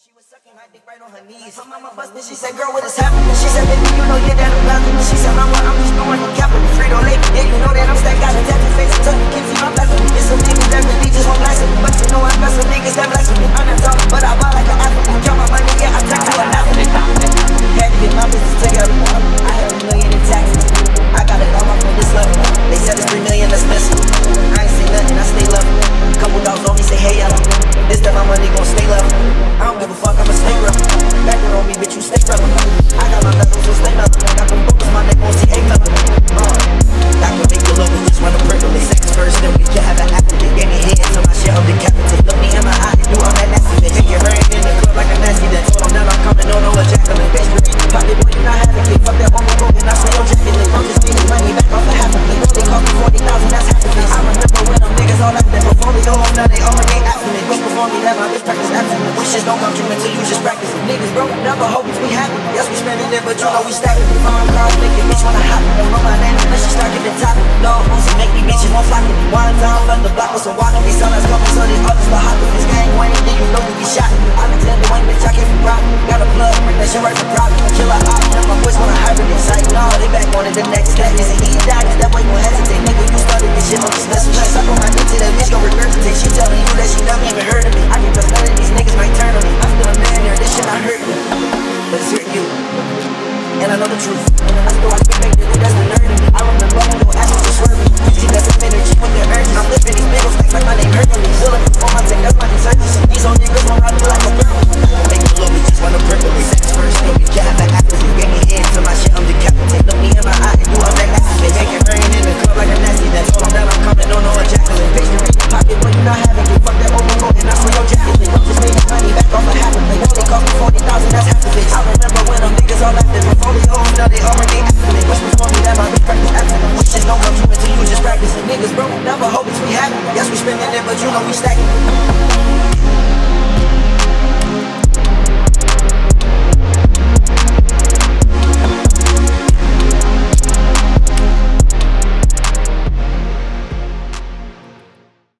She was sucking my dick right on her knees. Her mama busted, she said, girl, what is happening? She said, baby, you know shit's don't come true until you just practice. Niggas broke, never hope we happy. Yes, we spending it, but you know we stacking. Foreign cars make the bitch wanna hop. Don't know my name unless she start giving top. No, who's make me bitch bitches won't flock it. Wind time flood the block with some water. These sellers coming, so these others but hop. If this gang When then you know you be shot. I'm in the one, bitch, I came from rock. Got a plug, bring that shit right from rock. Killer op, then my boys wanna hybrid. It's like, no, they back on it the next day. Is it now they already after me. Wish before me that my bitch practice after me. Wishes don't come true until you just practice. And Niggas broke, never hope it's we happy. Yes, we spending it, but you know we stacking.